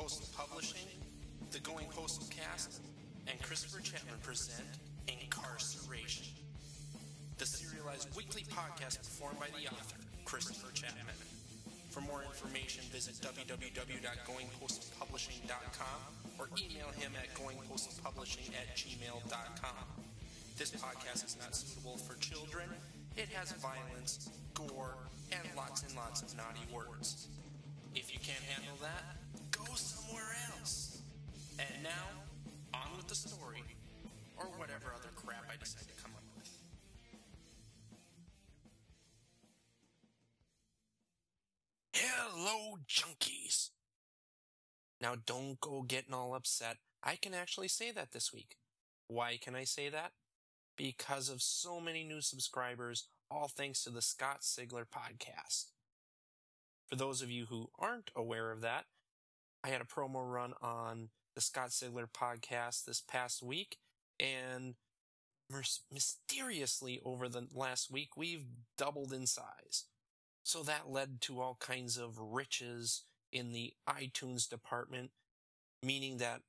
Postal Publishing, the Going Postal Cast, and Christopher Chapman present Incarceration, the serialized weekly podcast performed by the author, Christopher Chapman. For more information, visit www.goingpostalpublishing.com or email him at goingpostalpublishing at gmail.com. This podcast is not suitable for children. It has violence, gore, and lots and lots of naughty words. If you can't handle that, go somewhere else. And now, on with the story, or whatever other crap I decide to come up with. Hello, junkies! Now, don't go getting all upset. I can actually say that this week. Why can I say that? Because of so many new subscribers, all thanks to the Scott Sigler podcast. For those of you who aren't aware of that, I had a promo run on the Scott Sigler podcast this past week, and mysteriously over the last week, we've doubled in size. So that led to all kinds of riches in the iTunes department, meaning that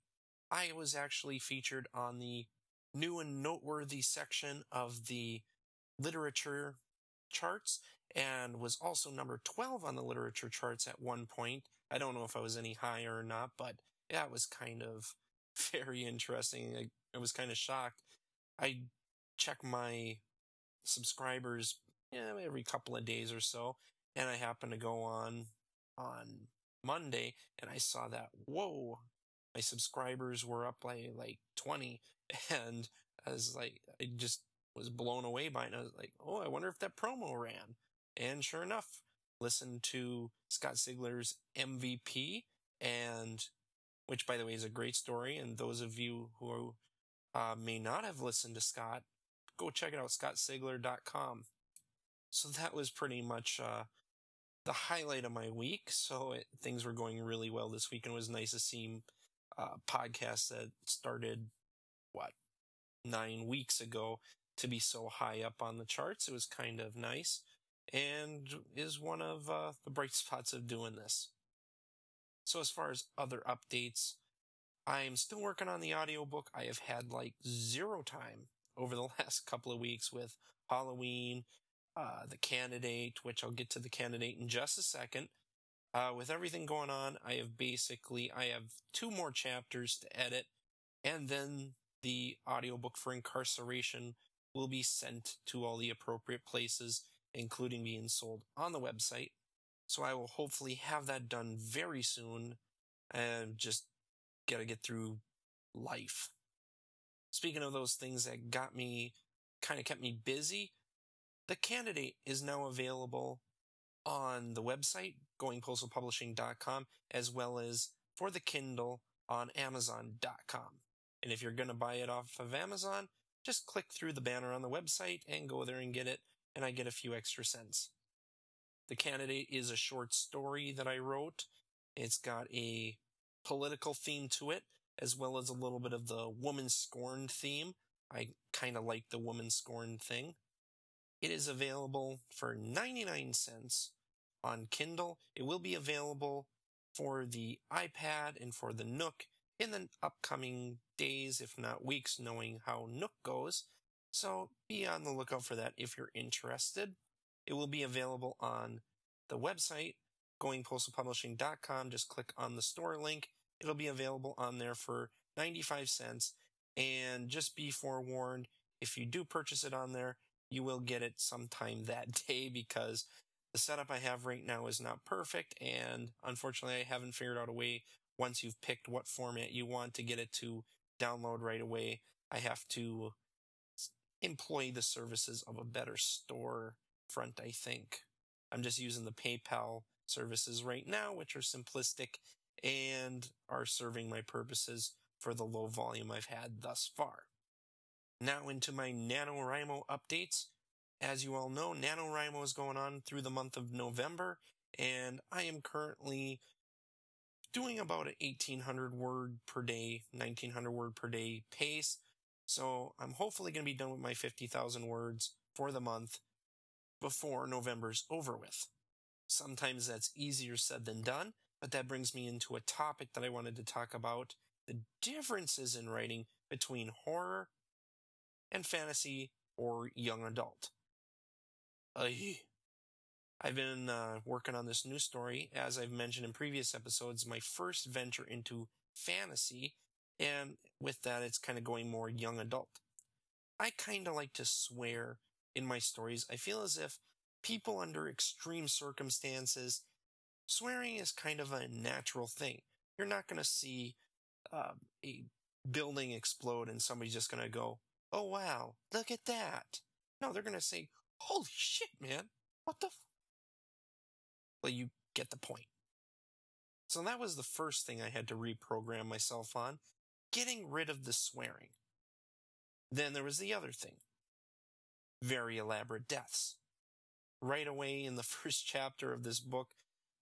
I was actually featured on the new and noteworthy section of the literature charts and was also number 12 on the literature charts at one point. I don't know if I was any higher or not, but that was kind of very interesting. I, I was kind of shocked. I check my subscribers yeah, every couple of days or so, and I happened to go on on Monday and I saw that whoa, my subscribers were up by like 20, and I was like, I just was blown away by it. And I was like, oh, I wonder if that promo ran. And sure enough, listened to Scott Sigler's MVP, and which, by the way, is a great story. And those of you who uh, may not have listened to Scott, go check it out, scottsigler.com. So that was pretty much uh, the highlight of my week. So it, things were going really well this week, and it was nice to see uh, podcasts that started, what, nine weeks ago to be so high up on the charts. It was kind of nice and is one of uh, the bright spots of doing this. So as far as other updates, I'm still working on the audiobook. I have had like zero time over the last couple of weeks with Halloween, uh, the candidate, which I'll get to the candidate in just a second. Uh, with everything going on, I have basically, I have two more chapters to edit and then the audiobook for incarceration will be sent to all the appropriate places, including being sold on the website. So I will hopefully have that done very soon and just gotta get through life. Speaking of those things that got me, kind of kept me busy, the candidate is now available on the website, goingpostalpublishing.com, as well as for the Kindle on amazon.com. And if you're going to buy it off of Amazon, just click through the banner on the website and go there and get it, and I get a few extra cents. The Candidate is a short story that I wrote. It's got a political theme to it, as well as a little bit of the woman scorn theme. I kind of like the woman scorn thing. It is available for 99 cents on Kindle. It will be available for the iPad and for the Nook in the upcoming days, if not weeks, knowing how Nook goes. So be on the lookout for that if you're interested. It will be available on the website, goingpostalpublishing.com. Just click on the store link. It'll be available on there for 95 cents. And just be forewarned, if you do purchase it on there, you will get it sometime that day because the setup I have right now is not perfect. And unfortunately, I haven't figured out a way once you've picked what format you want to get it to download right away. I have to employ the services of a better store front, I think. I'm just using the PayPal services right now, which are simplistic and are serving my purposes for the low volume I've had thus far. Now into my NaNoWriMo updates. As you all know, NaNoWriMo is going on through the month of November, and I am currently doing about an 1800 word per day, 1900 word per day pace. So I'm hopefully going to be done with my 50,000 words for the month before November's over with. Sometimes that's easier said than done. But that brings me into a topic that I wanted to talk about the differences in writing between horror and fantasy or young adult. I, I've been uh, working on this new story, as I've mentioned in previous episodes, my first venture into fantasy, and with that, it's kind of going more young adult. I kind of like to swear in my stories. I feel as if people under extreme circumstances, swearing is kind of a natural thing. You're not going to see uh, a building explode and somebody's just going to go, oh wow, look at that. No, they're going to say, holy shit, man. What the? F-? Well, you get the point. So that was the first thing I had to reprogram myself on, getting rid of the swearing. Then there was the other thing. Very elaborate deaths. Right away in the first chapter of this book,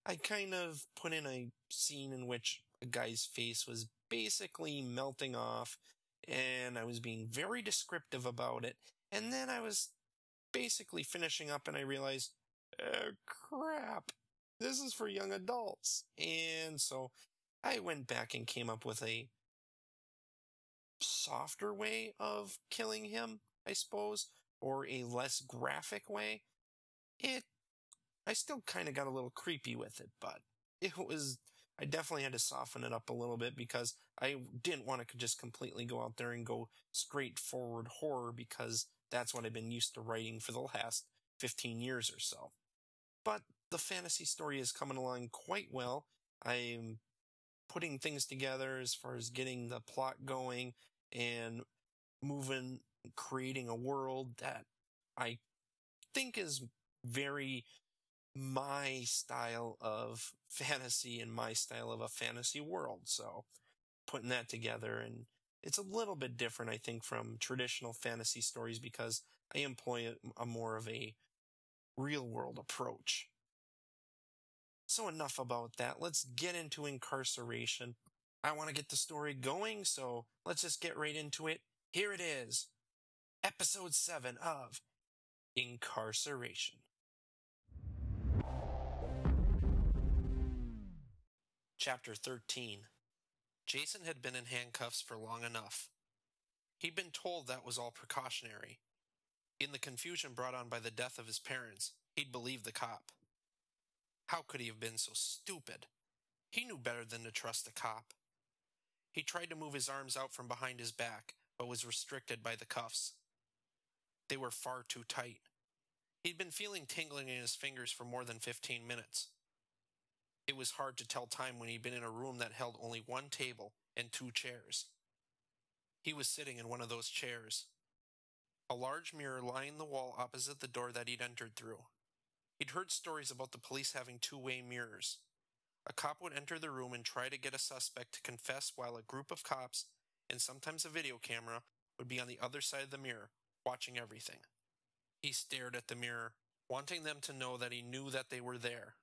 I kind of put in a scene in which a guy's face was basically melting off and I was being very descriptive about it. And then I was basically finishing up and I realized, oh, crap, this is for young adults. And so I went back and came up with a softer way of killing him, I suppose, or a less graphic way. It, I still kind of got a little creepy with it, but it was I definitely had to soften it up a little bit because I didn't want to just completely go out there and go straightforward horror because that's what I've been used to writing for the last 15 years or so. But the fantasy story is coming along quite well. I'm putting things together as far as getting the plot going and moving, creating a world that I think is very my style of fantasy and my style of a fantasy world. So putting that together and it's a little bit different, I think, from traditional fantasy stories because I employ a, a more of a real world approach. So enough about that. Let's get into incarceration. I want to get the story going, so let's just get right into it. Here it is. Episode 7 of Incarceration. Chapter 13 Jason had been in handcuffs for long enough. He'd been told that was all precautionary. In the confusion brought on by the death of his parents, he'd believed the cop. How could he have been so stupid? He knew better than to trust the cop. He tried to move his arms out from behind his back, but was restricted by the cuffs. They were far too tight. He'd been feeling tingling in his fingers for more than fifteen minutes. It was hard to tell time when he'd been in a room that held only one table and two chairs. He was sitting in one of those chairs. A large mirror lined the wall opposite the door that he'd entered through. He'd heard stories about the police having two-way mirrors. A cop would enter the room and try to get a suspect to confess while a group of cops, and sometimes a video camera, would be on the other side of the mirror, watching everything. He stared at the mirror, wanting them to know that he knew that they were there.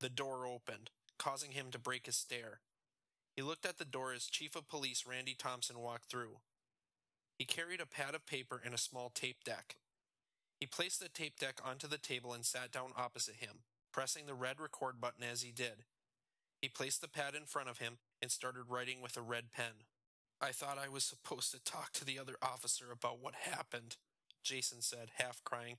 The door opened, causing him to break his stare. He looked at the door as Chief of Police Randy Thompson walked through. He carried a pad of paper and a small tape deck. He placed the tape deck onto the table and sat down opposite him, pressing the red record button as he did. He placed the pad in front of him and started writing with a red pen. I thought I was supposed to talk to the other officer about what happened, Jason said, half crying.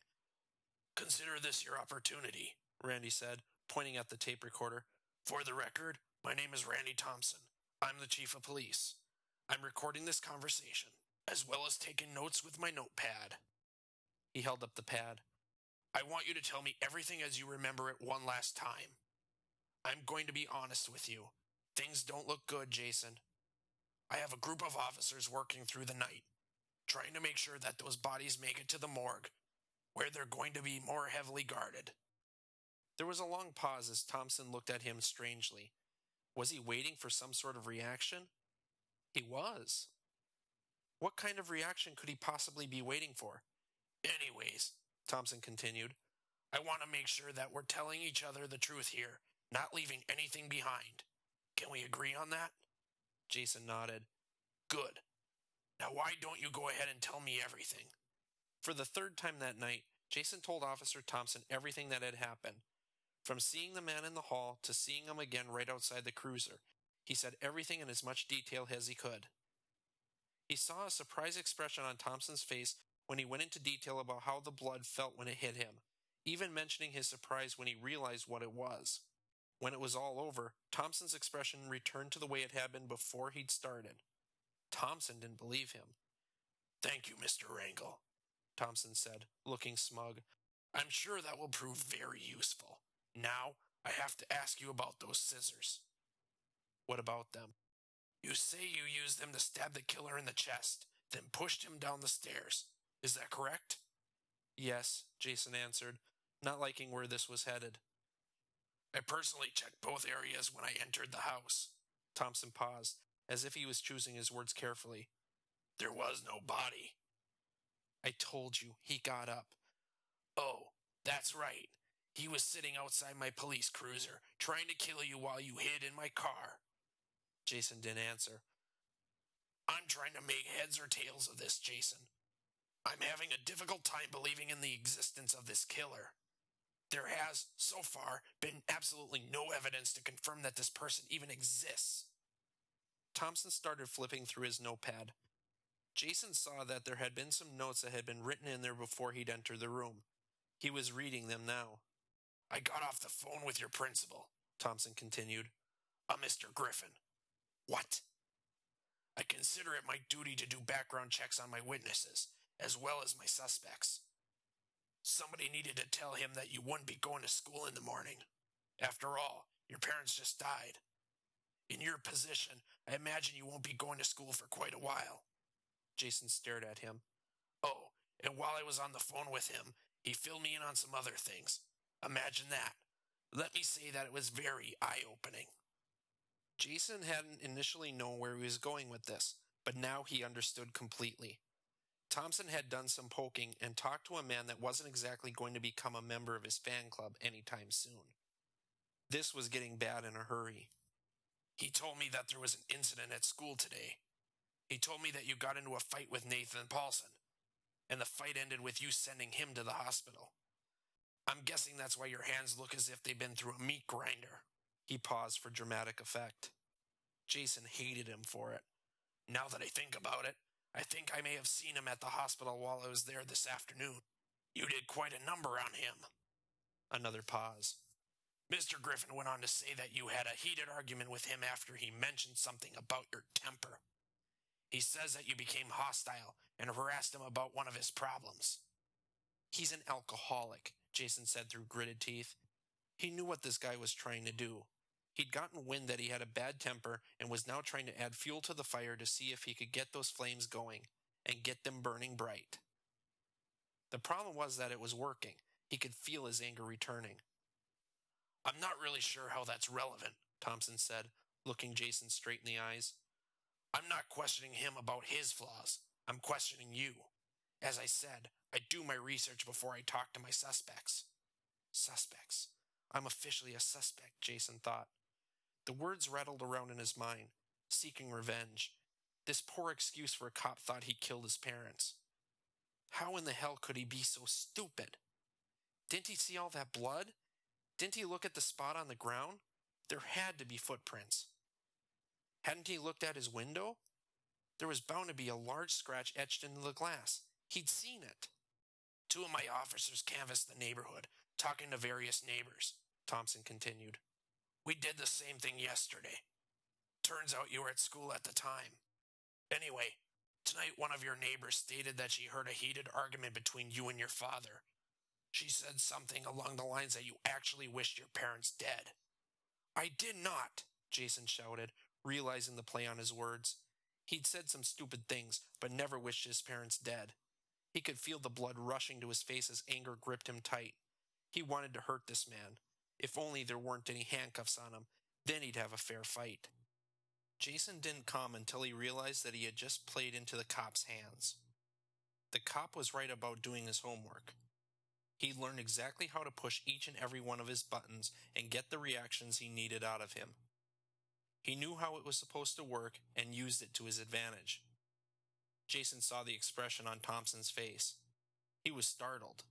Consider this your opportunity, Randy said, pointing at the tape recorder. For the record, my name is Randy Thompson. I'm the chief of police. I'm recording this conversation, as well as taking notes with my notepad. He held up the pad. I want you to tell me everything as you remember it one last time. I'm going to be honest with you. Things don't look good, Jason. I have a group of officers working through the night, trying to make sure that those bodies make it to the morgue, where they're going to be more heavily guarded. There was a long pause as Thompson looked at him strangely. Was he waiting for some sort of reaction? He was. What kind of reaction could he possibly be waiting for? Anyways, Thompson continued, I want to make sure that we're telling each other the truth here, not leaving anything behind. Can we agree on that? Jason nodded. Good. Now, why don't you go ahead and tell me everything? For the third time that night, Jason told Officer Thompson everything that had happened, From seeing the man in the hall to seeing him again right outside the cruiser, he said everything in as much detail as he could. He saw a surprised expression on Thompson's face when he went into detail about how the blood felt when it hit him, even mentioning his surprise when he realized what it was. When it was all over, Thompson's expression returned to the way it had been before he'd started. Thompson didn't believe him. Thank you, Mr. Rangel, Thompson said, looking smug. I'm sure that will prove very useful. Now, I have to ask you about those scissors. What about them? You say you used them to stab the killer in the chest, then pushed him down the stairs. Is that correct? Yes, Jason answered, not liking where this was headed. I personally checked both areas when I entered the house. Thompson paused, as if he was choosing his words carefully. There was no body. I told you, he got up. Oh, that's right. He was sitting outside my police cruiser, trying to kill you while you hid in my car. Jason didn't answer. I'm trying to make heads or tails of this, Jason. I'm having a difficult time believing in the existence of this killer. There has, so far, been absolutely no evidence to confirm that this person even exists. Thompson started flipping through his notepad. Jason saw that there had been some notes that had been written in there before he'd entered the room. He was reading them now. I got off the phone with your principal, Thompson continued. A Mr. Griffin. What? I consider it my duty to do background checks on my witnesses, as well as my suspects. Somebody needed to tell him that you wouldn't be going to school in the morning. After all, your parents just died. In your position, I imagine you won't be going to school for quite a while. Jason stared at him. Oh, and while I was on the phone with him, he filled me in on some other things. Imagine that. Let me say that it was very eye opening. Jason hadn't initially known where he was going with this, but now he understood completely. Thompson had done some poking and talked to a man that wasn't exactly going to become a member of his fan club anytime soon. This was getting bad in a hurry. He told me that there was an incident at school today. He told me that you got into a fight with Nathan Paulson, and the fight ended with you sending him to the hospital. I'm guessing that's why your hands look as if they've been through a meat grinder. He paused for dramatic effect. Jason hated him for it. Now that I think about it, I think I may have seen him at the hospital while I was there this afternoon. You did quite a number on him. Another pause. Mr. Griffin went on to say that you had a heated argument with him after he mentioned something about your temper. He says that you became hostile and harassed him about one of his problems. He's an alcoholic, Jason said through gritted teeth. He knew what this guy was trying to do. He'd gotten wind that he had a bad temper and was now trying to add fuel to the fire to see if he could get those flames going and get them burning bright. The problem was that it was working. He could feel his anger returning. I'm not really sure how that's relevant, Thompson said, looking Jason straight in the eyes. I'm not questioning him about his flaws. I'm questioning you. As I said, I do my research before I talk to my suspects. Suspects. I'm officially a suspect, Jason thought. The words rattled around in his mind, seeking revenge. This poor excuse for a cop thought he killed his parents. How in the hell could he be so stupid? Didn't he see all that blood? Didn't he look at the spot on the ground? There had to be footprints. Hadn't he looked at his window? There was bound to be a large scratch etched into the glass. He'd seen it. Two of my officers canvassed the neighborhood, talking to various neighbors, Thompson continued. We did the same thing yesterday. Turns out you were at school at the time. Anyway, tonight one of your neighbors stated that she heard a heated argument between you and your father. She said something along the lines that you actually wished your parents dead. I did not, Jason shouted, realizing the play on his words. He'd said some stupid things, but never wished his parents dead. He could feel the blood rushing to his face as anger gripped him tight. He wanted to hurt this man. If only there weren't any handcuffs on him, then he'd have a fair fight. Jason didn't come until he realized that he had just played into the cop's hands. The cop was right about doing his homework. He'd learned exactly how to push each and every one of his buttons and get the reactions he needed out of him. He knew how it was supposed to work and used it to his advantage. Jason saw the expression on Thompson's face. He was startled.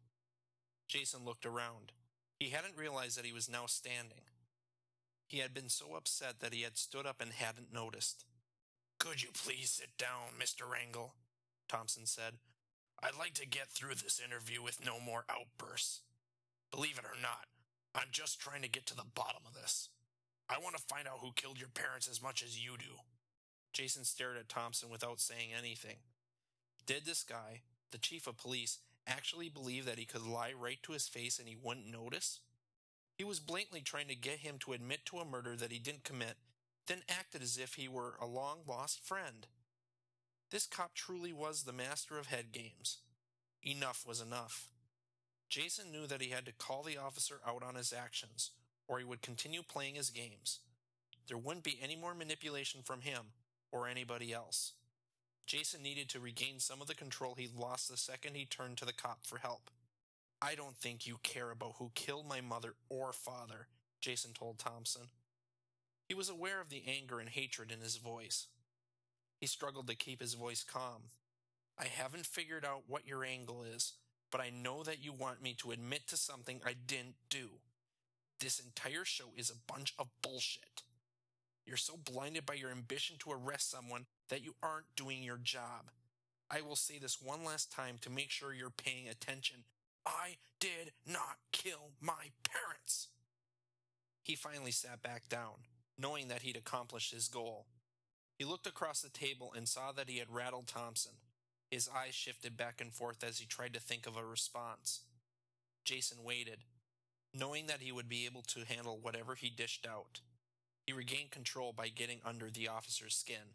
Jason looked around. He hadn't realized that he was now standing. He had been so upset that he had stood up and hadn't noticed. Could you please sit down, Mr. Rangel? Thompson said. I'd like to get through this interview with no more outbursts. Believe it or not, I'm just trying to get to the bottom of this. I want to find out who killed your parents as much as you do. Jason stared at Thompson without saying anything. Did this guy, the chief of police, actually believe that he could lie right to his face and he wouldn't notice? He was blatantly trying to get him to admit to a murder that he didn't commit, then acted as if he were a long lost friend. This cop truly was the master of head games. Enough was enough. Jason knew that he had to call the officer out on his actions, or he would continue playing his games. There wouldn't be any more manipulation from him or anybody else. Jason needed to regain some of the control he lost the second he turned to the cop for help. I don't think you care about who killed my mother or father, Jason told Thompson. He was aware of the anger and hatred in his voice. He struggled to keep his voice calm. I haven't figured out what your angle is, but I know that you want me to admit to something I didn't do. This entire show is a bunch of bullshit. You're so blinded by your ambition to arrest someone that you aren't doing your job. I will say this one last time to make sure you're paying attention I did not kill my parents. He finally sat back down, knowing that he'd accomplished his goal. He looked across the table and saw that he had rattled Thompson. His eyes shifted back and forth as he tried to think of a response. Jason waited, knowing that he would be able to handle whatever he dished out. He regained control by getting under the officer's skin.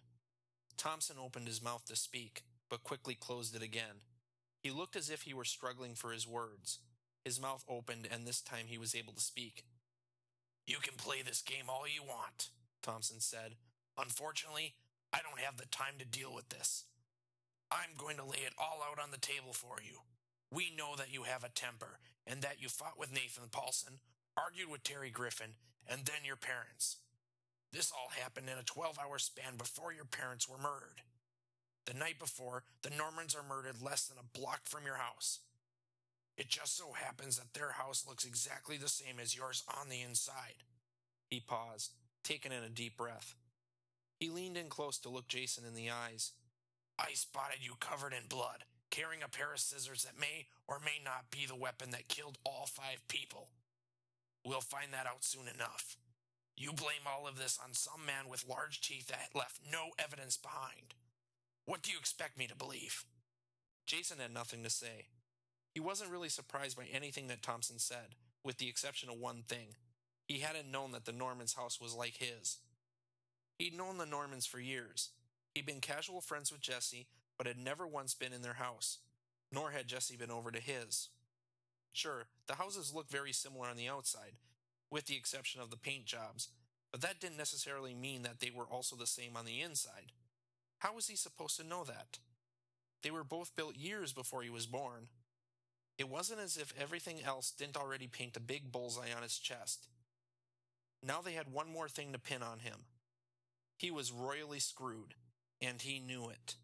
Thompson opened his mouth to speak, but quickly closed it again. He looked as if he were struggling for his words. His mouth opened, and this time he was able to speak. You can play this game all you want, Thompson said. Unfortunately, I don't have the time to deal with this. I'm going to lay it all out on the table for you. We know that you have a temper, and that you fought with Nathan Paulson, argued with Terry Griffin, and then your parents. This all happened in a 12 hour span before your parents were murdered. The night before, the Normans are murdered less than a block from your house. It just so happens that their house looks exactly the same as yours on the inside. He paused, taking in a deep breath. He leaned in close to look Jason in the eyes. I spotted you covered in blood, carrying a pair of scissors that may or may not be the weapon that killed all five people. We'll find that out soon enough. You blame all of this on some man with large teeth that left no evidence behind. What do you expect me to believe? Jason had nothing to say. He wasn't really surprised by anything that Thompson said, with the exception of one thing. He hadn't known that the Norman's house was like his. He'd known the Normans for years. He'd been casual friends with Jesse, but had never once been in their house, nor had Jesse been over to his. Sure, the houses looked very similar on the outside, with the exception of the paint jobs, but that didn't necessarily mean that they were also the same on the inside. How was he supposed to know that? They were both built years before he was born. It wasn't as if everything else didn't already paint a big bullseye on his chest. Now they had one more thing to pin on him. He was royally screwed, and he knew it.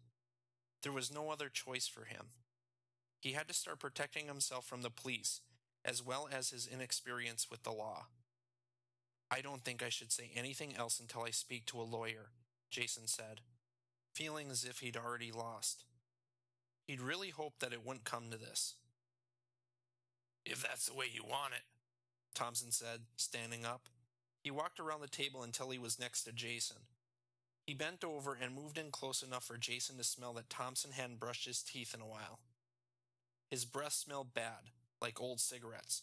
There was no other choice for him. He had to start protecting himself from the police, as well as his inexperience with the law. I don't think I should say anything else until I speak to a lawyer, Jason said feeling as if he'd already lost. He'd really hoped that it wouldn't come to this. If that's the way you want it, Thompson said, standing up. He walked around the table until he was next to Jason. He bent over and moved in close enough for Jason to smell that Thompson hadn't brushed his teeth in a while. His breath smelled bad, like old cigarettes.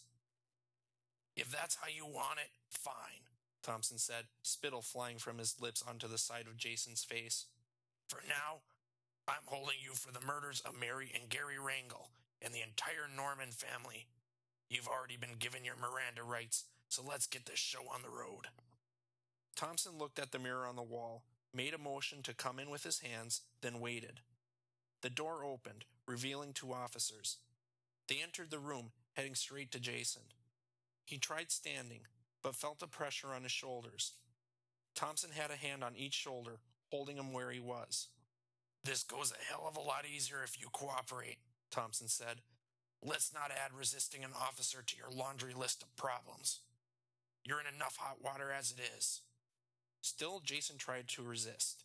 If that's how you want it, fine, Thompson said, spittle flying from his lips onto the side of Jason's face. For now, I'm holding you for the murders of Mary and Gary Rangel and the entire Norman family. You've already been given your Miranda rights, so let's get this show on the road. Thompson looked at the mirror on the wall, made a motion to come in with his hands, then waited. The door opened, revealing two officers. They entered the room, heading straight to Jason. He tried standing, but felt the pressure on his shoulders. Thompson had a hand on each shoulder, holding him where he was. This goes a hell of a lot easier if you cooperate, Thompson said. Let's not add resisting an officer to your laundry list of problems. You're in enough hot water as it is. Still, Jason tried to resist.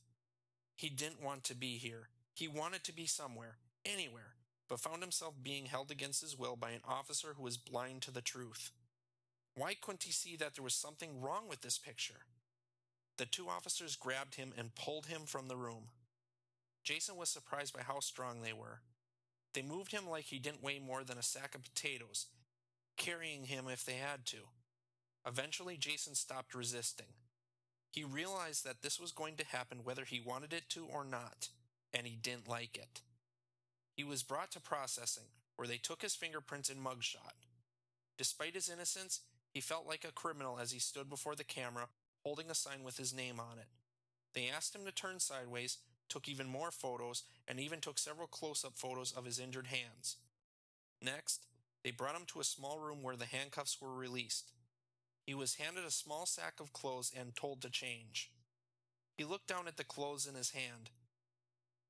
He didn't want to be here. He wanted to be somewhere, anywhere, but found himself being held against his will by an officer who was blind to the truth. Why couldn't he see that there was something wrong with this picture? The two officers grabbed him and pulled him from the room. Jason was surprised by how strong they were. They moved him like he didn't weigh more than a sack of potatoes, carrying him if they had to. Eventually, Jason stopped resisting. He realized that this was going to happen whether he wanted it to or not, and he didn't like it. He was brought to processing, where they took his fingerprints and mugshot. Despite his innocence, he felt like a criminal as he stood before the camera, holding a sign with his name on it. They asked him to turn sideways, took even more photos, and even took several close up photos of his injured hands. Next, they brought him to a small room where the handcuffs were released. He was handed a small sack of clothes and told to change. He looked down at the clothes in his hand.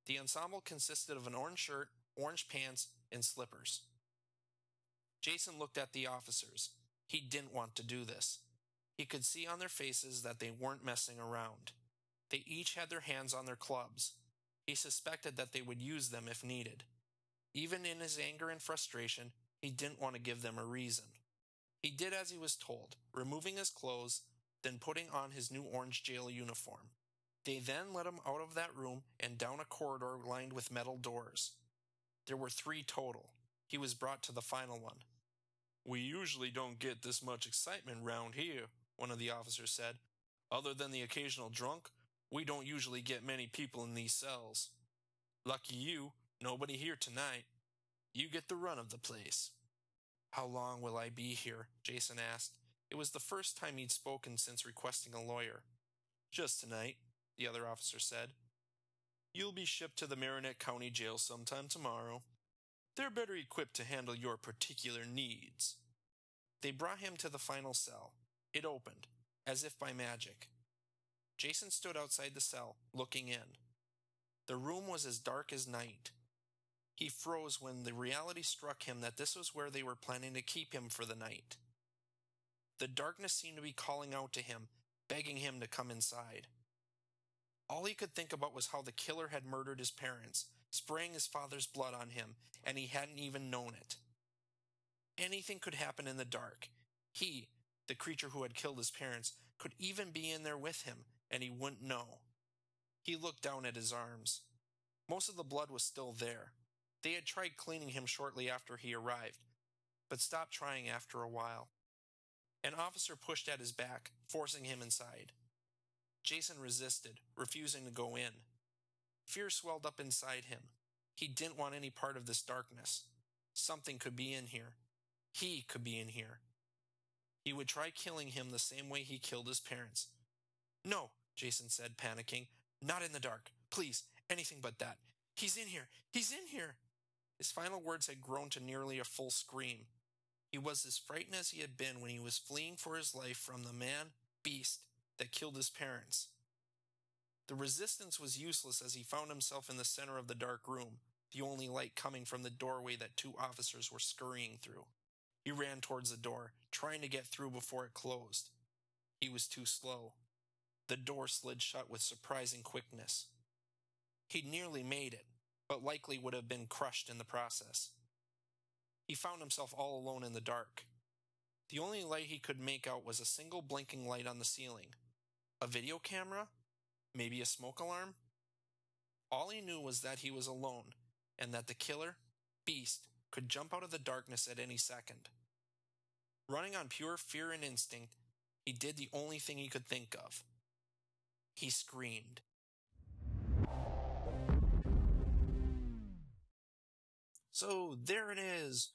The ensemble consisted of an orange shirt, orange pants, and slippers. Jason looked at the officers. He didn't want to do this. He could see on their faces that they weren't messing around. They each had their hands on their clubs. He suspected that they would use them if needed. Even in his anger and frustration, he didn't want to give them a reason. He did as he was told, removing his clothes, then putting on his new orange jail uniform. They then let him out of that room and down a corridor lined with metal doors. There were three total. He was brought to the final one. We usually don't get this much excitement round here, one of the officers said. Other than the occasional drunk, we don't usually get many people in these cells. Lucky you, nobody here tonight. You get the run of the place. How long will I be here? Jason asked. It was the first time he'd spoken since requesting a lawyer. Just tonight, the other officer said. You'll be shipped to the Marinette County Jail sometime tomorrow. They're better equipped to handle your particular needs. They brought him to the final cell. It opened, as if by magic. Jason stood outside the cell, looking in. The room was as dark as night. He froze when the reality struck him that this was where they were planning to keep him for the night. The darkness seemed to be calling out to him, begging him to come inside. All he could think about was how the killer had murdered his parents, spraying his father's blood on him, and he hadn't even known it. Anything could happen in the dark. He, the creature who had killed his parents, could even be in there with him, and he wouldn't know. He looked down at his arms. Most of the blood was still there. They had tried cleaning him shortly after he arrived, but stopped trying after a while. An officer pushed at his back, forcing him inside. Jason resisted, refusing to go in. Fear swelled up inside him. He didn't want any part of this darkness. Something could be in here. He could be in here. He would try killing him the same way he killed his parents. No, Jason said, panicking. Not in the dark. Please, anything but that. He's in here. He's in here. His final words had grown to nearly a full scream. He was as frightened as he had been when he was fleeing for his life from the man, beast, that killed his parents. The resistance was useless as he found himself in the center of the dark room, the only light coming from the doorway that two officers were scurrying through. He ran towards the door, trying to get through before it closed. He was too slow. The door slid shut with surprising quickness. He'd nearly made it, but likely would have been crushed in the process. He found himself all alone in the dark. The only light he could make out was a single blinking light on the ceiling. A video camera? Maybe a smoke alarm? All he knew was that he was alone, and that the killer, Beast, could jump out of the darkness at any second. Running on pure fear and instinct, he did the only thing he could think of. He screamed. So there it is.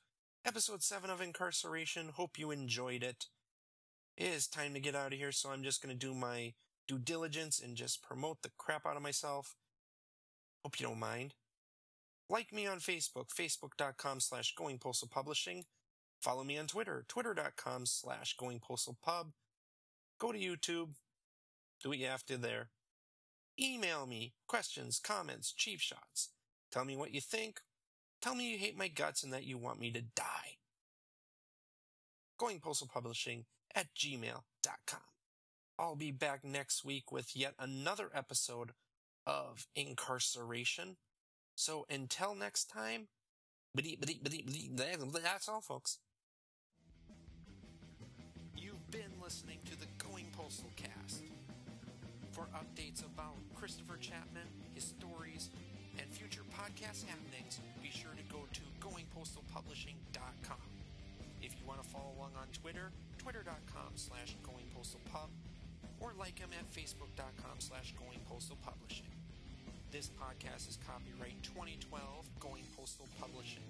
Episode 7 of Incarceration. Hope you enjoyed it. It is time to get out of here, so I'm just going to do my due diligence and just promote the crap out of myself. Hope you don't mind. Like me on Facebook, facebook.com slash going postal publishing. Follow me on Twitter, twitter.com slash going postal pub. Go to YouTube. Do what you have to there. Email me questions, comments, cheap shots. Tell me what you think. Tell me you hate my guts and that you want me to die. Going Postal Publishing at gmail.com. I'll be back next week with yet another episode of Incarceration. So until next time, that's all, folks. You've been listening to the Going Postal Cast. For updates about Christopher Chapman, his stories, and future podcast happenings, be sure to go to goingpostalpublishing.com. If you want to follow along on Twitter, twitter.com slash goingpostalpub, or like them at facebook.com slash Going Postal Publishing. This podcast is copyright 2012 Going Postal Publishing.